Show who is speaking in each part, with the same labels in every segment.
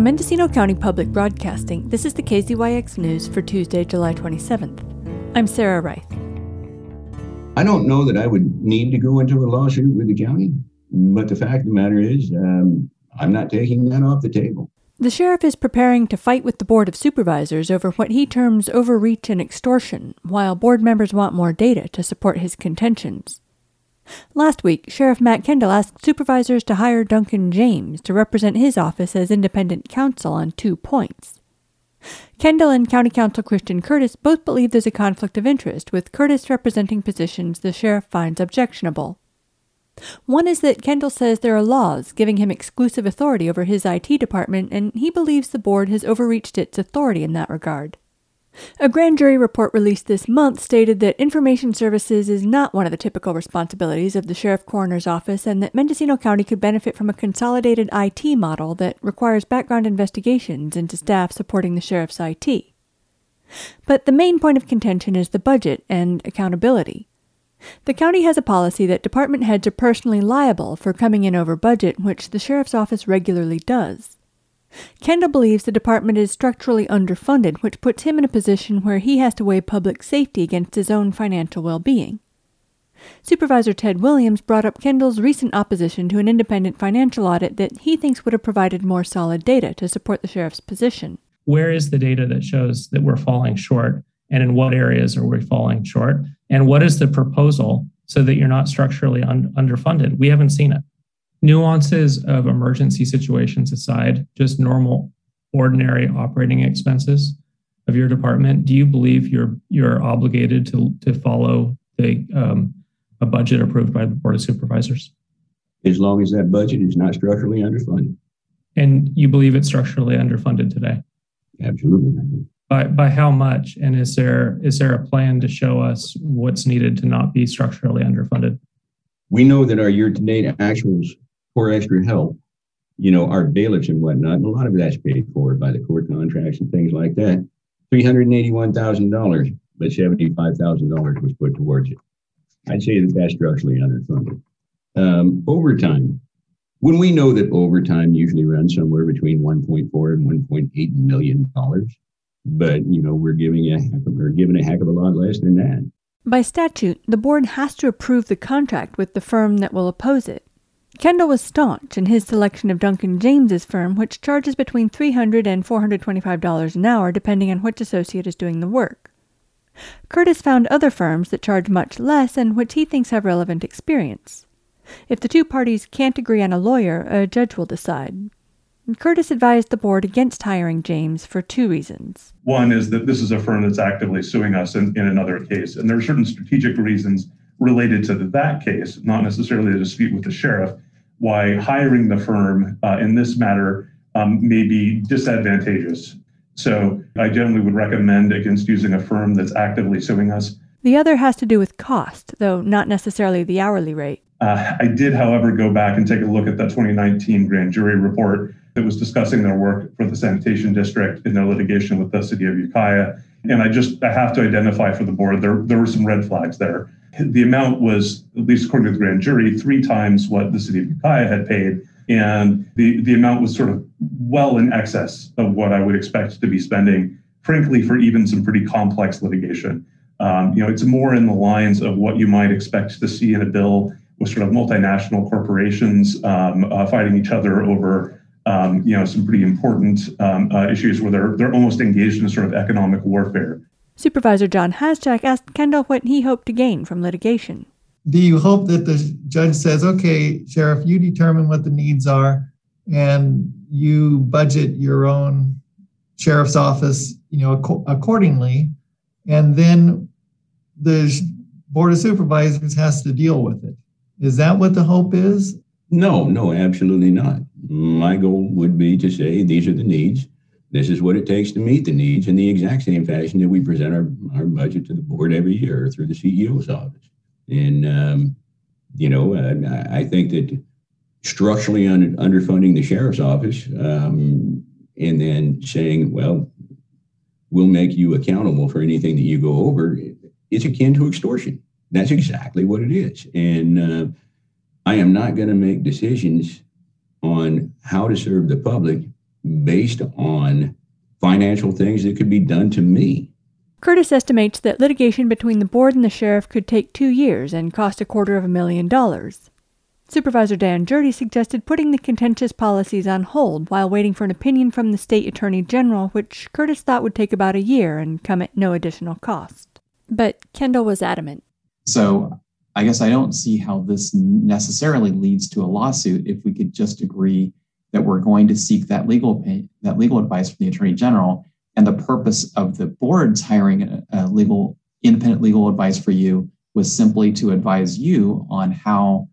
Speaker 1: From Mendocino County Public Broadcasting, this is the KZYX News for Tuesday, July 27th. I'm Sarah Reith.
Speaker 2: I don't know that I would need to go into a lawsuit with the county, but the fact of the matter is, um, I'm not taking that off the table.
Speaker 1: The sheriff is preparing to fight with the Board of Supervisors over what he terms overreach and extortion, while board members want more data to support his contentions. Last week, Sheriff Matt Kendall asked supervisors to hire Duncan James to represent his office as independent counsel on two points. Kendall and County Counsel Christian Curtis both believe there's a conflict of interest, with Curtis representing positions the sheriff finds objectionable. One is that Kendall says there are laws giving him exclusive authority over his IT department, and he believes the board has overreached its authority in that regard. A grand jury report released this month stated that information services is not one of the typical responsibilities of the sheriff coroner's office and that Mendocino County could benefit from a consolidated IT model that requires background investigations into staff supporting the sheriff's IT. But the main point of contention is the budget and accountability. The county has a policy that department heads are personally liable for coming in over budget, which the sheriff's office regularly does. Kendall believes the department is structurally underfunded, which puts him in a position where he has to weigh public safety against his own financial well being. Supervisor Ted Williams brought up Kendall's recent opposition to an independent financial audit that he thinks would have provided more solid data to support the sheriff's position.
Speaker 3: Where is the data that shows that we're falling short? And in what areas are we falling short? And what is the proposal so that you're not structurally un- underfunded? We haven't seen it nuances of emergency situations aside, just normal, ordinary operating expenses of your department, do you believe you're you're obligated to to follow the um, a budget approved by the board of supervisors?
Speaker 2: As long as that budget is not structurally underfunded.
Speaker 3: And you believe it's structurally underfunded today?
Speaker 2: Absolutely.
Speaker 3: By by how much? And is there is there a plan to show us what's needed to not be structurally underfunded?
Speaker 2: We know that our year-to-date actuals for extra help, you know, our bailiffs and whatnot, and a lot of that's paid for by the court contracts and things like that. $381,000, but $75,000 was put towards it. I'd say that that's structurally underfunded. Um, overtime. When we know that overtime usually runs somewhere between 1.4 and 1.8 million dollars, but you know we're giving a heck of, we're giving a heck of a lot less than that.
Speaker 1: By statute, the board has to approve the contract with the firm that will oppose it. Kendall was staunch in his selection of Duncan James's firm, which charges between $300 and $425 an hour depending on which associate is doing the work. Curtis found other firms that charge much less and which he thinks have relevant experience. If the two parties can't agree on a lawyer, a judge will decide. Curtis advised the board against hiring James for two reasons.
Speaker 4: One is that this is a firm that's actively suing us in, in another case, and there are certain strategic reasons related to that case, not necessarily a dispute with the sheriff, why hiring the firm uh, in this matter um, may be disadvantageous. So I generally would recommend against using a firm that's actively suing us.
Speaker 1: The other has to do with cost, though not necessarily the hourly rate.
Speaker 4: Uh, I did, however, go back and take a look at the 2019 grand jury report that was discussing their work for the sanitation district in their litigation with the city of Ukiah. And I just I have to identify for the board there there were some red flags there the amount was, at least according to the grand jury, three times what the city of Ukiah had paid. And the, the amount was sort of well in excess of what I would expect to be spending, frankly, for even some pretty complex litigation. Um, you know, it's more in the lines of what you might expect to see in a bill with sort of multinational corporations um, uh, fighting each other over, um, you know, some pretty important um, uh, issues where they're they're almost engaged in sort of economic warfare.
Speaker 1: Supervisor John Haschak asked Kendall what he hoped to gain from litigation.
Speaker 5: Do you hope that the judge says, okay, Sheriff, you determine what the needs are and you budget your own sheriff's office, you know, ac- accordingly, and then the board of supervisors has to deal with it. Is that what the hope is?
Speaker 2: No, no, absolutely not. My goal would be to say these are the needs. This is what it takes to meet the needs in the exact same fashion that we present our, our budget to the board every year through the CEO's office. And, um, you know, uh, I think that structurally under, underfunding the sheriff's office um, and then saying, well, we'll make you accountable for anything that you go over is akin to extortion. That's exactly what it is. And uh, I am not going to make decisions on how to serve the public based on financial things that could be done to me.
Speaker 1: Curtis estimates that litigation between the board and the sheriff could take two years and cost a quarter of a million dollars. Supervisor Dan Gjerde suggested putting the contentious policies on hold while waiting for an opinion from the state attorney general, which Curtis thought would take about a year and come at no additional cost. But Kendall was adamant.
Speaker 6: So I guess I don't see how this necessarily leads to a lawsuit if we could just agree that we're going to seek that legal that legal advice from the attorney general. And the purpose of the board's hiring a, a legal independent legal advice for you was simply to advise you on how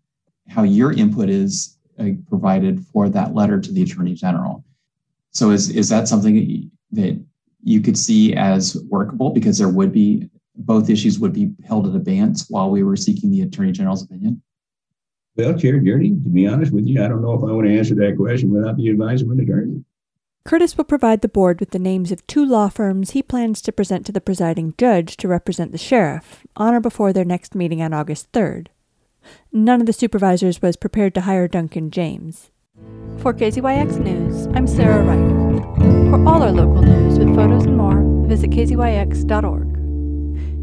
Speaker 6: how your input is uh, provided for that letter to the attorney general. So is is that something that you could see as workable? Because there would be both issues would be held at abeyance while we were seeking the attorney general's opinion
Speaker 2: well, Chair Gjerde, to be honest with you, I don't know if I want to answer that question without the advice of an attorney.
Speaker 1: Curtis will provide the board with the names of two law firms he plans to present to the presiding judge to represent the sheriff on or before their next meeting on August 3rd. None of the supervisors was prepared to hire Duncan James. For KZYX News, I'm Sarah Reith. For all our local news with photos and more, visit kzyx.org.